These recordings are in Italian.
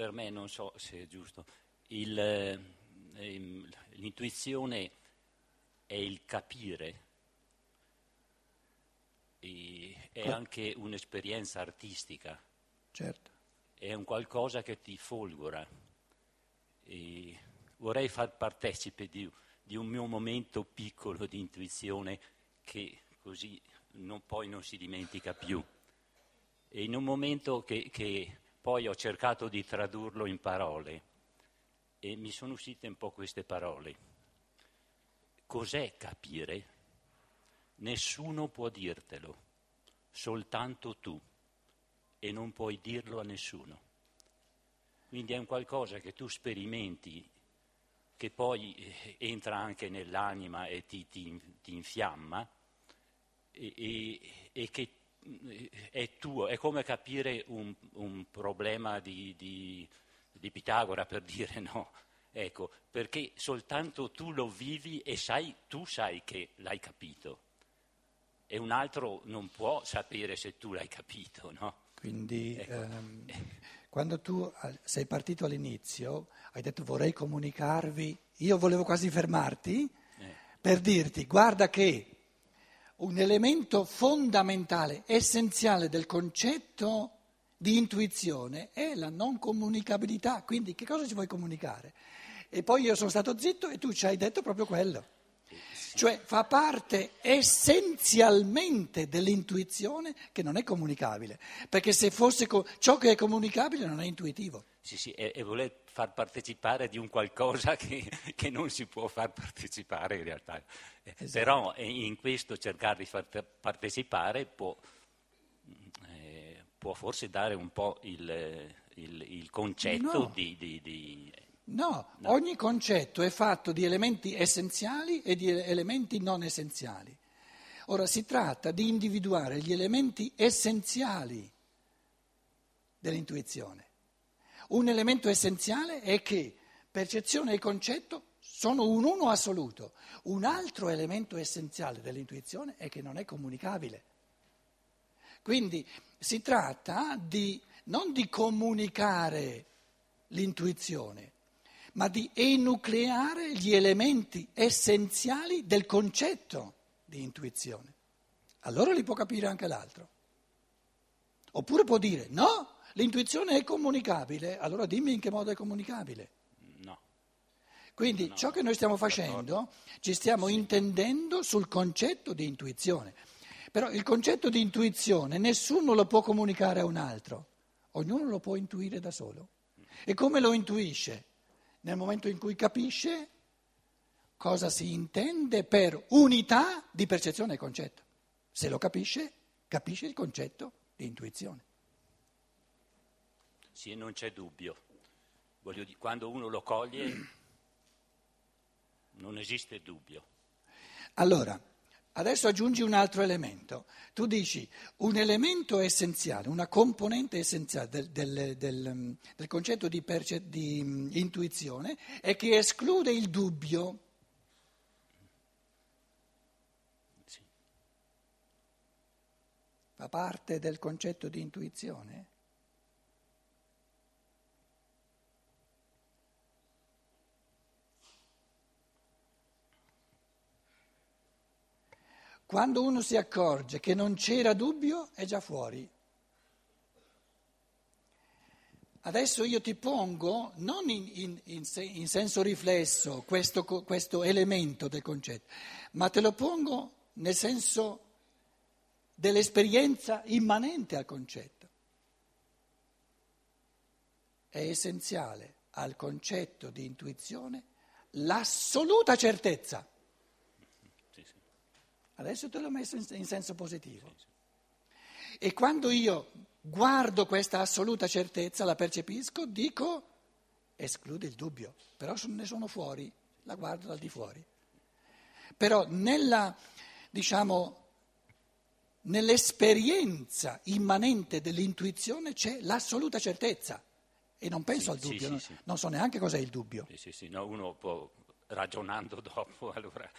per me, non so se è giusto, il, eh, l'intuizione è il capire, è anche un'esperienza artistica. Certo. È un qualcosa che ti folgora. E vorrei far partecipe di, di, un mio momento piccolo di intuizione che così non, poi non si dimentica più. E in un momento che, che poi ho cercato di tradurlo in parole e mi sono uscite un po' queste parole. Cos'è capire? Nessuno può dirtelo, soltanto tu, e non puoi dirlo a nessuno. Quindi è un qualcosa che tu sperimenti, che poi eh, entra anche nell'anima e ti, ti, ti infiamma, e, e, e, che è tuo, è come capire un, un problema di, di, di Pitagora, per dire no Ecco, perché soltanto tu lo vivi e sai, tu sai che l'hai capito. E un altro non può sapere se tu l'hai capito, no? Quindi ecco. ehm, quando tu sei partito all'inizio, hai detto vorrei comunicarvi, io volevo quasi fermarti eh. per dirti guarda che un elemento fondamentale, essenziale del concetto di intuizione è la non comunicabilità. Quindi che cosa ci vuoi comunicare? E poi io sono stato zitto e tu ci hai detto proprio quello. Cioè fa parte essenzialmente dell'intuizione che non è comunicabile, perché se fosse co- ciò che è comunicabile non è intuitivo. Sì, sì, e, e voler far partecipare di un qualcosa che, che, non si può far partecipare in realtà. Eh, esatto. Però in questo cercare di far partecipare può, eh, può forse dare un po' il, il, il concetto no. di, di, di No, no, ogni concetto è fatto di elementi essenziali e di elementi non essenziali. Ora si tratta di individuare gli elementi essenziali dell'intuizione. Un elemento essenziale è che percezione e concetto sono un uno assoluto. Un altro elemento essenziale dell'intuizione è che non è comunicabile. Quindi si tratta di, non di comunicare l'intuizione, ma di enucleare gli elementi essenziali del concetto di intuizione. Allora li può capire anche l'altro. Oppure può dire no, l'intuizione è comunicabile, allora dimmi in che modo è comunicabile. No. Quindi no, ciò che noi stiamo facendo, ci stiamo sì. intendendo sul concetto di intuizione. Però il concetto di intuizione nessuno lo può comunicare a un altro, ognuno lo può intuire da solo. E come lo intuisce? Nel momento in cui capisce cosa si intende per unità di percezione e concetto. Se lo capisce, capisce il concetto di intuizione. Sì, non c'è dubbio. Voglio dire, quando uno lo coglie non esiste dubbio. Allora, Adesso aggiungi un altro elemento. Tu dici un elemento essenziale, una componente essenziale del, del, del, del concetto di, perce- di um, intuizione è che esclude il dubbio. Sì. Fa parte del concetto di intuizione? Quando uno si accorge che non c'era dubbio, è già fuori. Adesso io ti pongo, non in, in, in, in senso riflesso, questo, questo elemento del concetto, ma te lo pongo nel senso dell'esperienza immanente al concetto. È essenziale al concetto di intuizione l'assoluta certezza. Adesso te l'ho messo in, senso positivo. E quando io guardo questa assoluta certezza, la percepisco, dico esclude il dubbio, però ne sono fuori, la guardo dal di fuori. Però nella, diciamo, nell'esperienza immanente dell'intuizione c'è l'assoluta certezza e non penso sì, al dubbio, sì, non, sì, non, so neanche cos'è il dubbio. Sì, sì, sì, no, uno può ragionando dopo, allora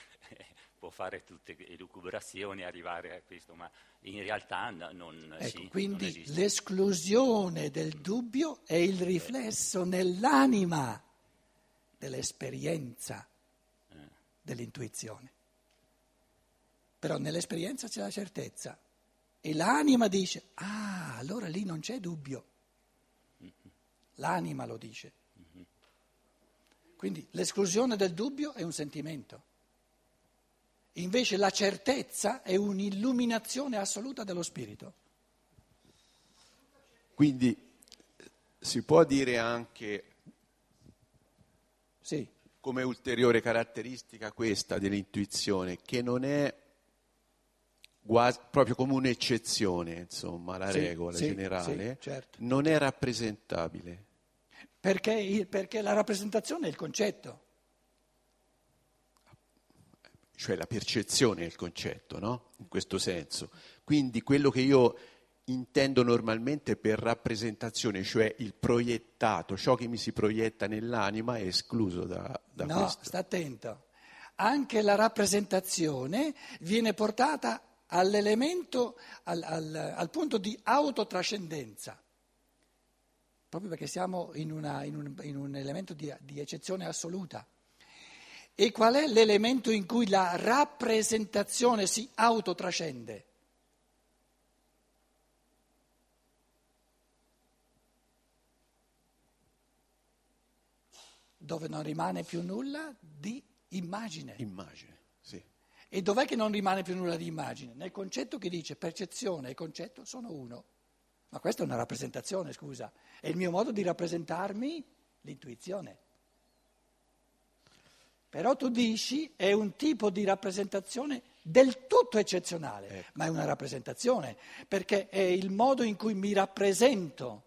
può fare tutte le lucubrazioni e arrivare a questo, ma in realtà non, ecco, sì, quindi non l'esclusione del dubbio è il riflesso nell'anima dell'esperienza, eh. dell'intuizione. Però nell'esperienza c'è la certezza e l'anima dice, ah, allora lì non c'è dubbio. Mm-hmm. L'anima lo dice. Mm-hmm. Quindi l'esclusione del dubbio è un sentimento. Invece la certezza è un'illuminazione assoluta dello spirito. Quindi si può dire anche sì. come ulteriore caratteristica questa dell'intuizione, che non è quasi, proprio come un'eccezione, insomma, la sì, regola sì, generale, certo. non è rappresentabile. Perché, perché la rappresentazione è il concetto cioè la percezione è il concetto, no? In questo senso. Quindi quello che io intendo normalmente per rappresentazione, cioè il proiettato, ciò che mi si proietta nell'anima è escluso da, da no, questo. No, sta attento. Anche la rappresentazione viene portata all'elemento, al, al, al punto di autotrascendenza, proprio perché siamo in, una, in, un, in un, elemento di, di eccezione assoluta. E qual è l'elemento in cui la rappresentazione si autotrascende? Dove non rimane più nulla di immagine. Immagine, sì. E dov'è che non rimane più nulla di immagine? Nel concetto che dice percezione e concetto sono uno. Ma questa è una rappresentazione, scusa. È il mio modo di rappresentarmi l'intuizione. Però tu dici è un tipo di rappresentazione del tutto eccezionale, ecco. ma è una rappresentazione, perché è il modo in cui mi rappresento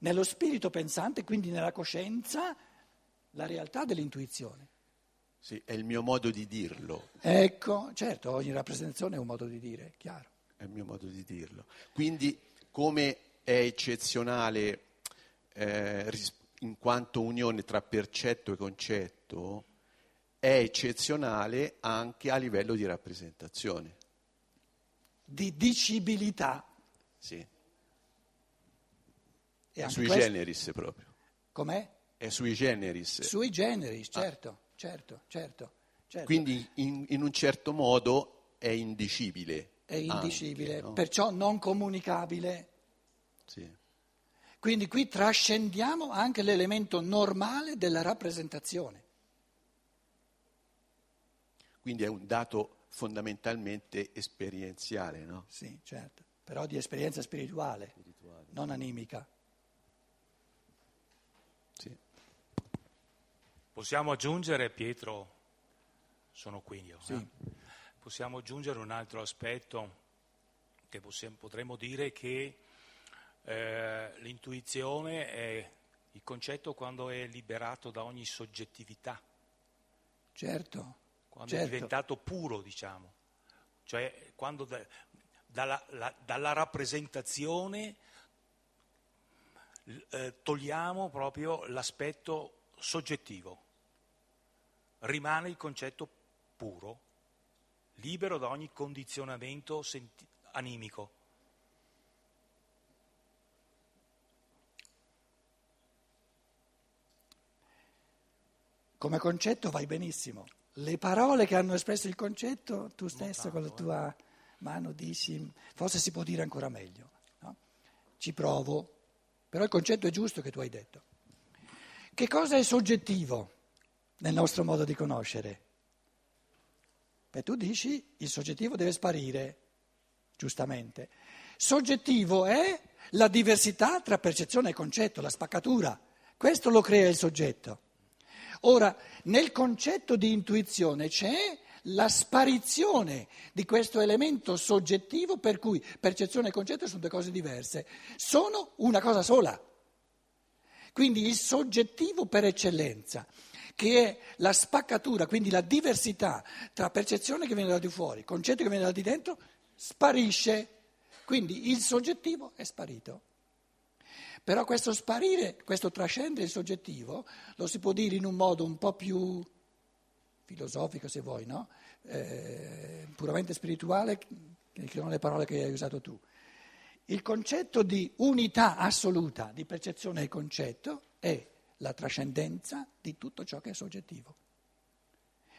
nello spirito pensante, quindi nella coscienza, la realtà dell'intuizione. Sì, è il mio modo di dirlo. Ecco, certo, ogni rappresentazione è un modo di dire, chiaro. È il mio modo di dirlo. Quindi, come è eccezionale eh, in quanto unione tra percetto e concetto, è eccezionale anche a livello di rappresentazione. Di dicibilità. Sì. E sui questo... generis proprio. Com'è? È sui generis. Sui generis, certo, ah. certo, certo, certo. Quindi in, in, un certo modo è indicibile. È indicibile, anche, no? perciò non comunicabile. Sì. Quindi qui trascendiamo anche l'elemento normale della rappresentazione. Quindi è un dato fondamentalmente esperienziale, no? Sì, certo, però di esperienza spirituale, spirituale non animica. Sì. Possiamo aggiungere, Pietro, sono qui io, sì. eh? possiamo aggiungere un altro aspetto che possiamo, potremmo dire che eh, l'intuizione è il concetto quando è liberato da ogni soggettività. Certo quando certo. è diventato puro, diciamo, cioè quando da, dalla, la, dalla, rappresentazione eh, togliamo proprio l'aspetto soggettivo, rimane il concetto puro, libero da ogni condizionamento senti- animico. Come concetto vai benissimo le parole che hanno espresso il concetto, tu stesso con la tua eh. mano dici, forse si può dire ancora meglio. No? Ci provo, però il concetto è giusto che tu hai detto. Che cosa è soggettivo nel nostro modo di conoscere? Beh, tu dici il soggettivo deve sparire, giustamente. Soggettivo è la diversità tra percezione e concetto, la spaccatura. Questo lo crea il soggetto. Ora, nel concetto di intuizione c'è la sparizione di questo elemento soggettivo per cui percezione e concetto sono due cose diverse, sono una cosa sola. Quindi il soggettivo per eccellenza, che è la spaccatura, quindi la diversità tra percezione che viene da di fuori, concetto che viene da di dentro, sparisce. Quindi il soggettivo è sparito. Però questo sparire, questo trascendere il soggettivo, lo si può dire in un modo un po' più filosofico se vuoi, no? eh, puramente spirituale, che sono le parole che hai usato tu. Il concetto di unità assoluta di percezione e concetto è la trascendenza di tutto ciò che è soggettivo.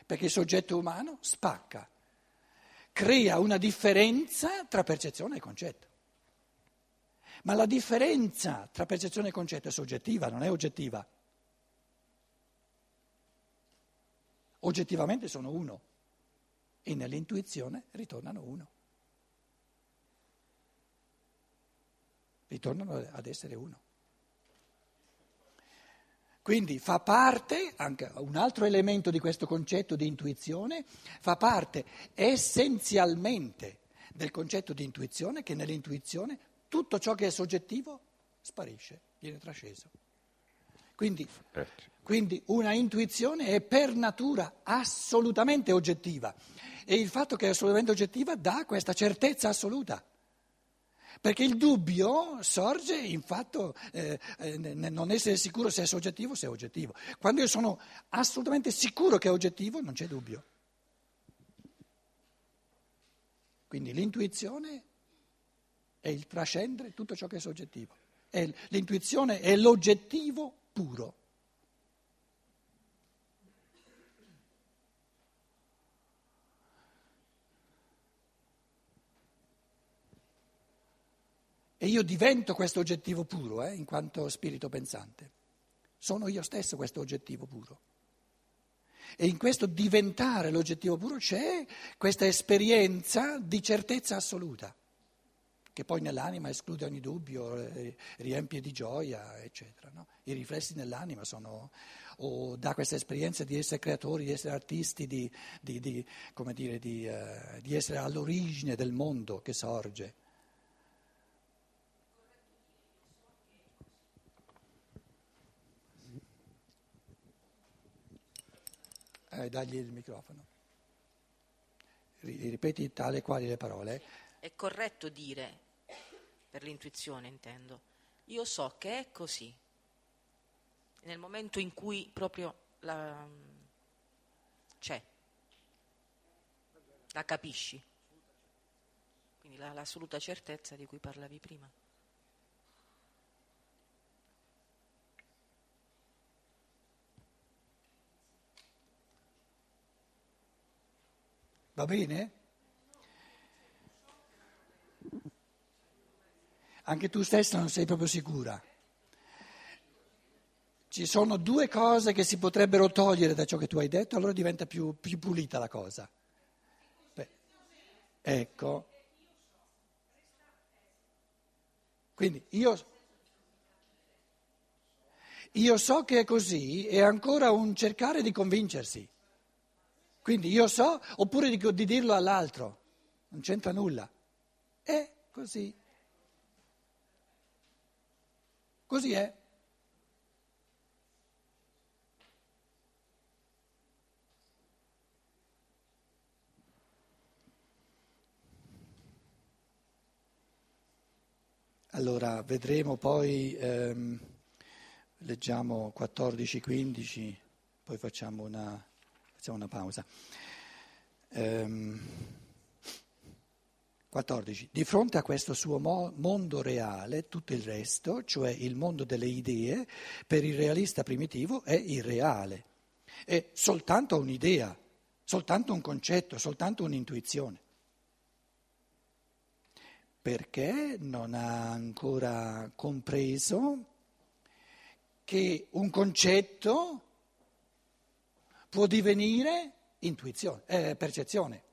Perché il soggetto umano spacca, crea una differenza tra percezione e concetto. Ma la differenza tra percezione e concetto è soggettiva, non è oggettiva. Oggettivamente sono uno e nell'intuizione ritornano uno. Ritornano ad essere uno. Quindi fa parte, anche un altro elemento di questo concetto di intuizione, fa parte essenzialmente del concetto di intuizione che nell'intuizione tutto ciò che è soggettivo sparisce, viene trasceso. Quindi, quindi una intuizione è per natura assolutamente oggettiva e il fatto che è assolutamente oggettiva dà questa certezza assoluta. Perché il dubbio sorge in fatto eh, eh, non essere sicuro se è soggettivo o se è oggettivo. Quando io sono assolutamente sicuro che è oggettivo non c'è dubbio. Quindi l'intuizione è il trascendere tutto ciò che è soggettivo. È, l'intuizione è l'oggettivo puro. E io divento questo oggettivo puro, eh, in quanto spirito pensante. Sono io stesso questo oggettivo puro. E in questo diventare l'oggettivo puro c'è questa esperienza di certezza assoluta, che poi nell'anima esclude ogni dubbio, eh, riempie di gioia, eccetera. No? I riflessi nell'anima sono, o dà questa esperienza di essere creatori, di essere artisti, di, di, di, dire, di essere all'origine del mondo che sorge. eh, dagli il microfono. Ripeti tale quali le parole. È corretto dire, per l'intuizione intendo, io so che è così. Nel momento in cui proprio la, c'è, la capisci. Quindi la, l'assoluta certezza di cui parlavi prima. Va bene? Anche tu stessa non sei proprio sicura. Ci sono due cose che si potrebbero togliere da ciò che tu hai detto, allora diventa più, più pulita la cosa. Beh, ecco. Quindi io, io so che è così, è ancora un cercare di convincersi. Quindi io so, oppure di, di dirlo all'altro, non c'entra nulla. È così. Così è. Allora, vedremo poi, ehm, leggiamo 14-15, poi facciamo una Facciamo una pausa. Ehm, 14. Di fronte a questo suo mo- mondo reale, tutto il resto, cioè il mondo delle idee, per il realista primitivo è irreale. È soltanto un'idea, soltanto un concetto, soltanto un'intuizione. Perché non ha ancora compreso che un concetto può divenire intuizione, eh, percezione.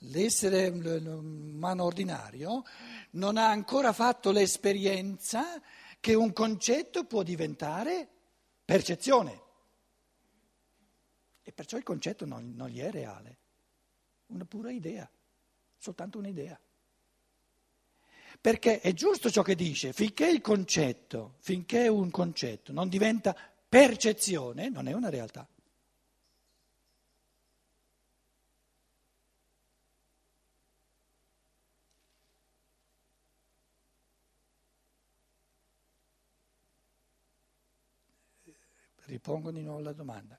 L'essere umano ordinario non ha ancora fatto l'esperienza che un concetto può diventare percezione. E perciò il concetto non, non gli è reale, una pura idea, soltanto un'idea. Perché è giusto ciò che dice, finché il concetto, finché un concetto non diventa percezione non è una realtà. Ripongo di nuovo la domanda.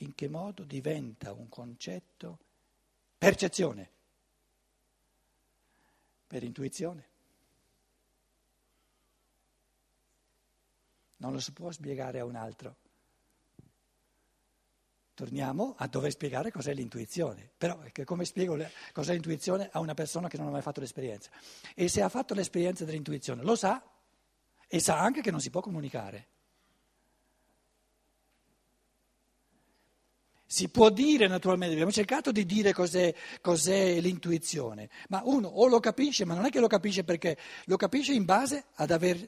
in che modo diventa un concetto percezione per intuizione. Non lo si può spiegare a un altro. Torniamo a dover spiegare cos'è l'intuizione. Però come spiego cos'è l'intuizione a una persona che non ha mai fatto l'esperienza? E se ha fatto l'esperienza dell'intuizione lo sa e sa anche che non si può comunicare. Si può dire naturalmente, abbiamo cercato di dire cos'è, cos'è, l'intuizione, ma uno o lo capisce, ma non è che lo capisce perché lo capisce in base ad aver,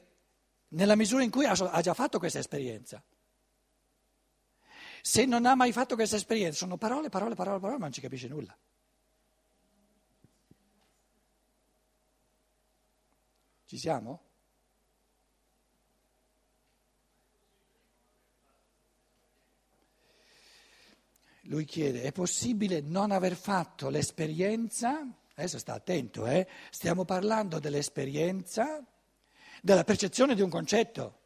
nella misura in cui ha, già fatto questa esperienza. Se non ha mai fatto questa esperienza, sono parole, parole, parole, parole, ma non ci capisce nulla. Ci siamo? Lui chiede, è possibile non aver fatto l'esperienza? Adesso sta attento, eh? stiamo parlando dell'esperienza, della percezione di un concetto.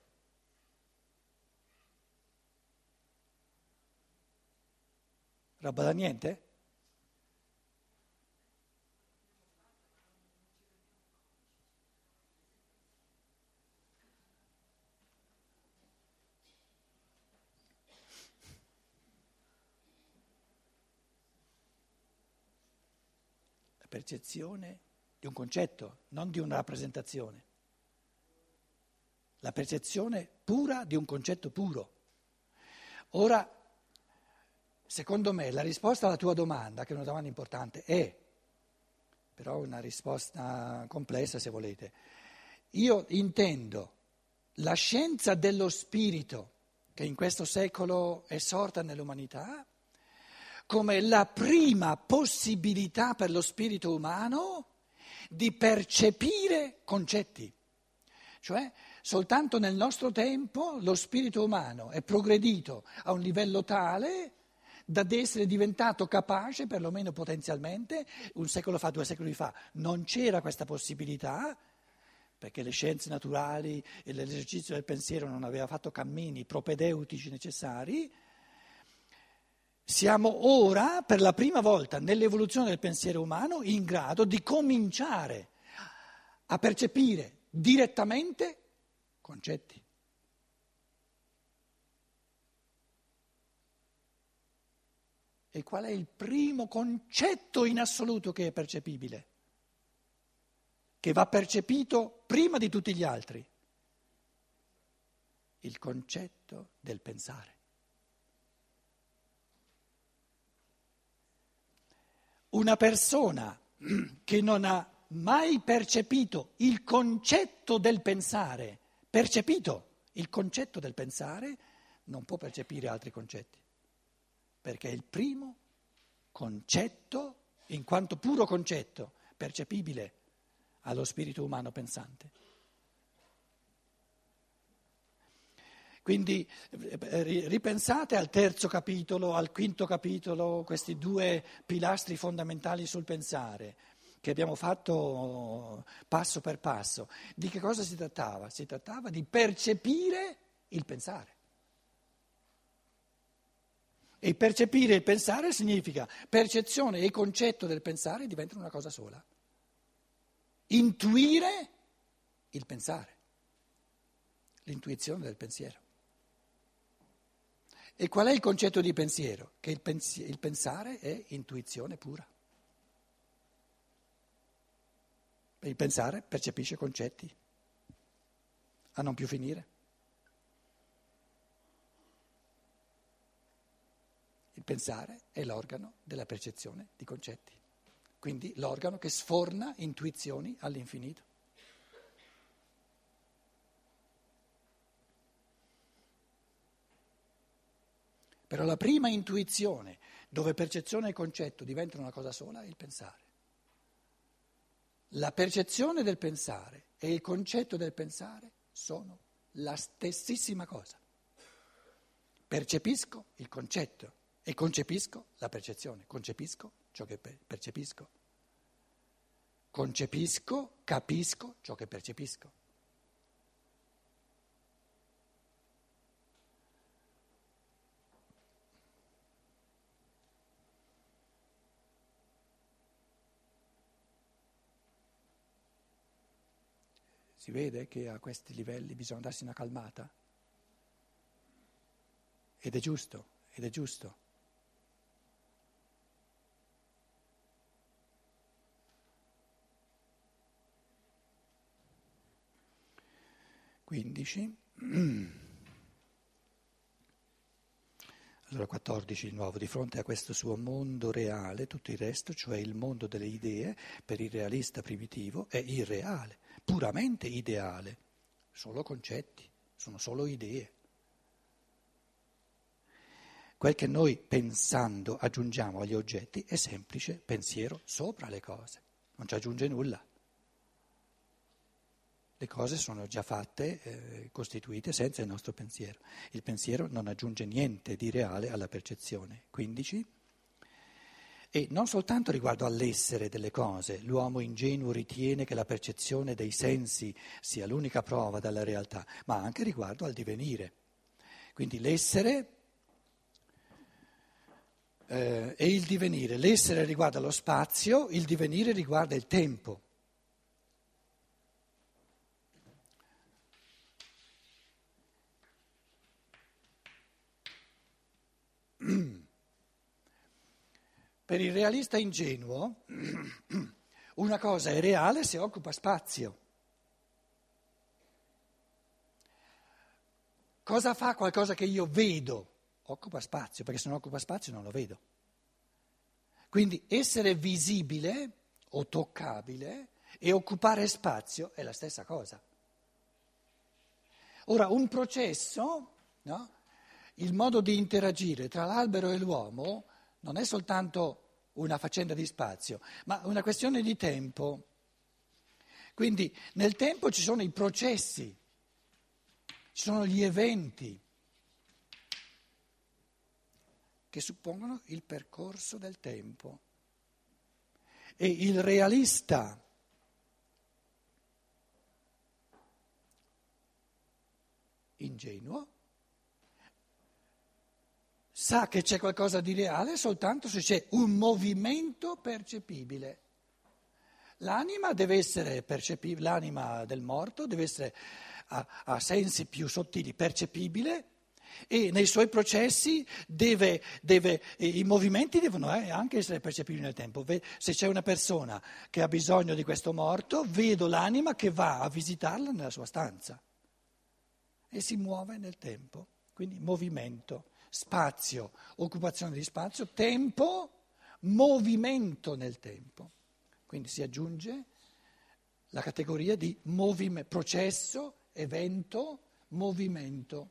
Roba da niente? Percezione di un concetto, non di una rappresentazione. La percezione pura di un concetto puro. Ora, secondo me, la risposta alla tua domanda, che è una domanda importante, è, però una risposta complessa se volete, io intendo la scienza dello spirito che in questo secolo è sorta nell'umanità come la prima possibilità per lo spirito umano di percepire concetti. Cioè, soltanto nel nostro tempo lo spirito umano è progredito a un livello tale da essere diventato capace, perlomeno potenzialmente, un secolo fa, due secoli fa, non c'era questa possibilità, perché le scienze naturali e l'esercizio del pensiero non aveva fatto cammini propedeutici necessari, siamo ora, per la prima volta nell'evoluzione del pensiero umano, in grado di cominciare a percepire direttamente concetti. E qual è il primo concetto in assoluto che è percepibile? Che va percepito prima di tutti gli altri? Il concetto del pensare. Una persona che non ha mai percepito il concetto del pensare, percepito il concetto del pensare, non può percepire altri concetti, perché è il primo concetto, in quanto puro concetto, percepibile allo spirito umano pensante. Quindi eh, ripensate al terzo capitolo, al quinto capitolo, questi due pilastri fondamentali sul pensare che abbiamo fatto passo per passo. Di che cosa si trattava? Si trattava di percepire il pensare. E percepire il pensare significa percezione e concetto del pensare diventano una cosa sola. Intuire il pensare, l'intuizione del pensiero. E qual è il concetto di pensiero? Che il, pensi- il pensare è intuizione pura. Il pensare percepisce concetti a non più finire. Il pensare è l'organo della percezione di concetti, quindi l'organo che sforna intuizioni all'infinito. Però la prima intuizione, dove percezione e concetto diventano una cosa sola, è il pensare. La percezione del pensare e il concetto del pensare sono la stessissima cosa. Percepisco il concetto e concepisco la percezione, concepisco ciò che percepisco. Concepisco, capisco ciò che percepisco. Vede che a questi livelli bisogna darsi una calmata. Ed è giusto, ed è giusto. 15. Allora 14 di nuovo, di fronte a questo suo mondo reale, tutto il resto, cioè il mondo delle idee, per il realista primitivo, è irreale, puramente ideale, solo concetti, sono solo idee. Quel che noi pensando aggiungiamo agli oggetti è semplice pensiero sopra le cose, non ci aggiunge nulla le cose sono già fatte, eh, costituite senza il nostro pensiero. Il pensiero non aggiunge niente di reale alla percezione. 15. E non soltanto riguardo all'essere delle cose, l'uomo ingenuo ritiene che la percezione dei sensi sia l'unica prova della realtà, ma anche riguardo al divenire. Quindi l'essere eh, e il divenire. L'essere riguarda lo spazio, il divenire riguarda il tempo. Per il realista ingenuo una cosa è reale se occupa spazio. Cosa fa qualcosa che io vedo? Occupa spazio, perché se non occupa spazio non lo vedo. Quindi essere visibile o toccabile e occupare spazio è la stessa cosa. Ora, un processo, no? il modo di interagire tra l'albero e l'uomo non è soltanto una faccenda di spazio, ma una questione di tempo. Quindi nel tempo ci sono i processi, ci sono gli eventi che suppongono il percorso del tempo. E il realista ingenuo sa che c'è qualcosa di reale soltanto se c'è un movimento percepibile. L'anima deve essere percepibile, l'anima del morto deve essere a, a sensi più sottili percepibile e nei suoi processi deve, deve, i movimenti devono eh, anche essere percepibili nel tempo. Se c'è una persona che ha bisogno di questo morto, vedo l'anima che va a visitarla nella sua stanza e si muove nel tempo, quindi movimento spazio, occupazione di spazio, tempo, movimento nel tempo. Quindi si aggiunge la categoria di movime, processo, evento, movimento.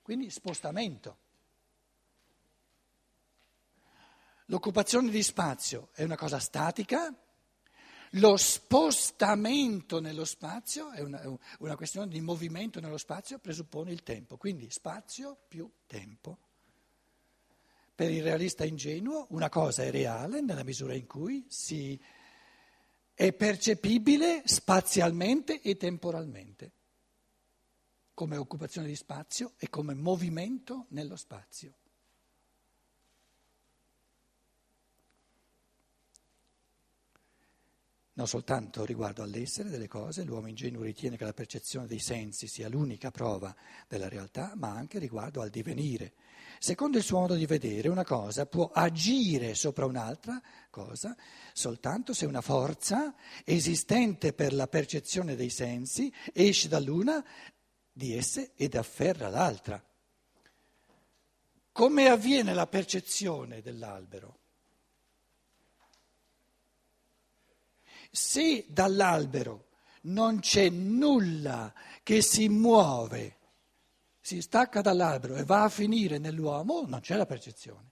Quindi spostamento. L'occupazione di spazio è una cosa statica, lo spostamento nello spazio è una, una, questione di movimento nello spazio, presuppone il tempo, quindi spazio più tempo. Per il realista ingenuo una cosa è reale nella misura in cui si è percepibile spazialmente e temporalmente, come occupazione di spazio e come movimento nello spazio. Non soltanto riguardo all'essere delle cose, l'uomo ingenuo ritiene che la percezione dei sensi sia l'unica prova della realtà, ma anche riguardo al divenire. Secondo il suo modo di vedere, una cosa può agire sopra un'altra cosa soltanto se una forza esistente per la percezione dei sensi esce dall'una di esse ed afferra l'altra. Come avviene la percezione dell'albero? Se dall'albero non c'è nulla che si muove, si stacca dall'albero e va a finire nell'uomo, non c'è la percezione.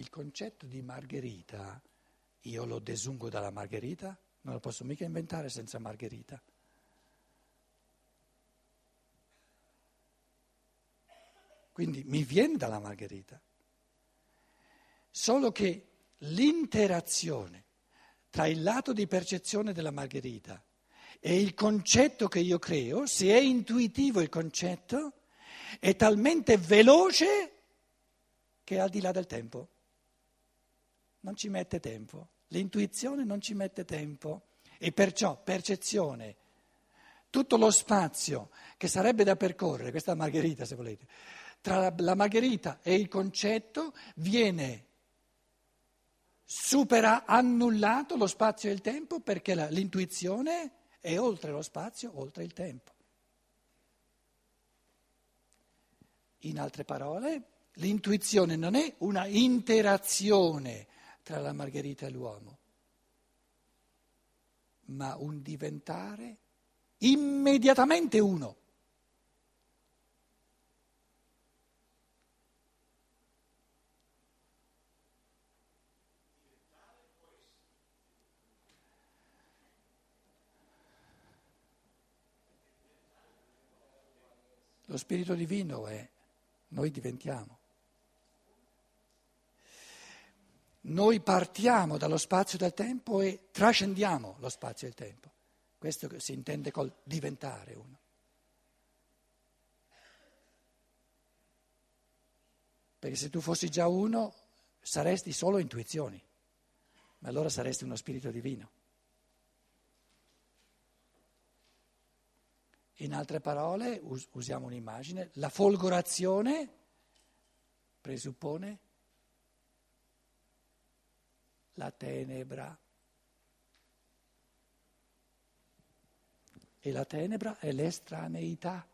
Il concetto di margherita, io lo desungo dalla margherita Non lo posso mica inventare senza margherita. Quindi mi viene dalla margherita. Solo che l'interazione tra il lato di percezione della margherita e il concetto che io creo, se è intuitivo il concetto, è talmente veloce che è al di là del tempo. Non ci mette tempo. L'intuizione non ci mette tempo e perciò percezione, tutto lo spazio che sarebbe da percorrere, questa è la margherita se volete, tra la margherita e il concetto viene supera annullato lo spazio e il tempo perché la, l'intuizione è oltre lo spazio, oltre il tempo. In altre parole, l'intuizione non è una interazione tra la margherita e l'uomo, ma un diventare immediatamente uno. Lo Spirito Divino è, noi diventiamo. Noi partiamo dallo spazio e dal tempo e trascendiamo lo spazio e il tempo. Questo si intende col diventare uno. Perché se tu fossi già uno saresti solo intuizioni, ma allora saresti uno spirito divino. In altre parole, us- usiamo un'immagine, la folgorazione presuppone la tenebra. E la tenebra è l'estraneità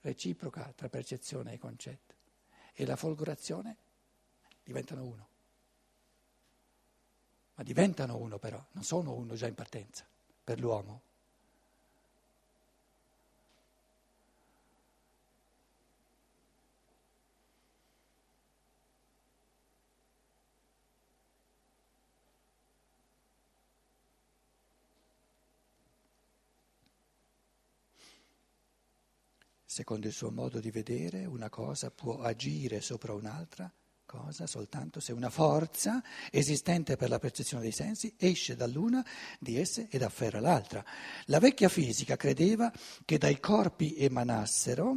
reciproca tra percezione e concetto. E la folgorazione diventano uno. Ma diventano uno però, non sono uno già in partenza per l'uomo. Secondo il suo modo di vedere, una cosa può agire sopra un'altra cosa soltanto se una forza esistente per la percezione dei sensi esce dall'una di esse ed afferra l'altra. La vecchia fisica credeva che dai corpi emanassero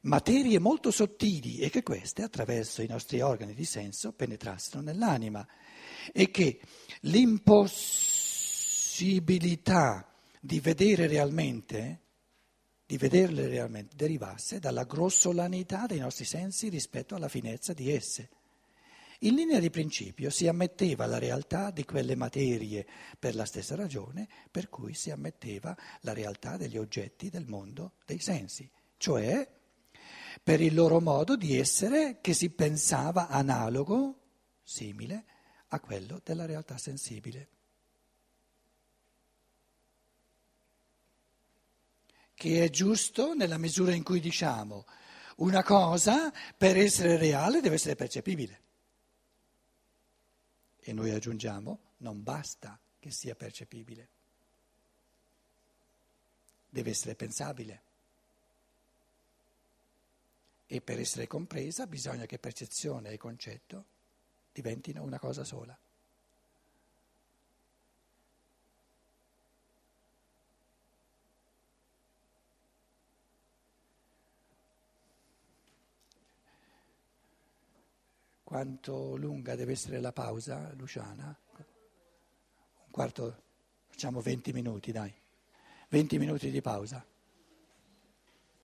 materie molto sottili e che queste, attraverso i nostri organi di senso, penetrassero nell'anima e che l'impossibilità di vedere realmente di vederle realmente derivasse dalla grossolanità dei nostri sensi rispetto alla finezza di esse. In linea di principio si ammetteva la realtà di quelle materie per la stessa ragione per cui si ammetteva la realtà degli oggetti del mondo dei sensi, cioè per il loro modo di essere che si pensava analogo, simile, a quello della realtà sensibile. Che è giusto nella misura in cui diciamo una cosa per essere reale deve essere percepibile. E noi aggiungiamo non basta che sia percepibile, deve essere pensabile. E per essere compresa bisogna che percezione e concetto diventino una cosa sola. Quanto lunga deve essere la pausa, Luciana? Un quarto, facciamo 20 minuti, dai. 20 minuti di pausa.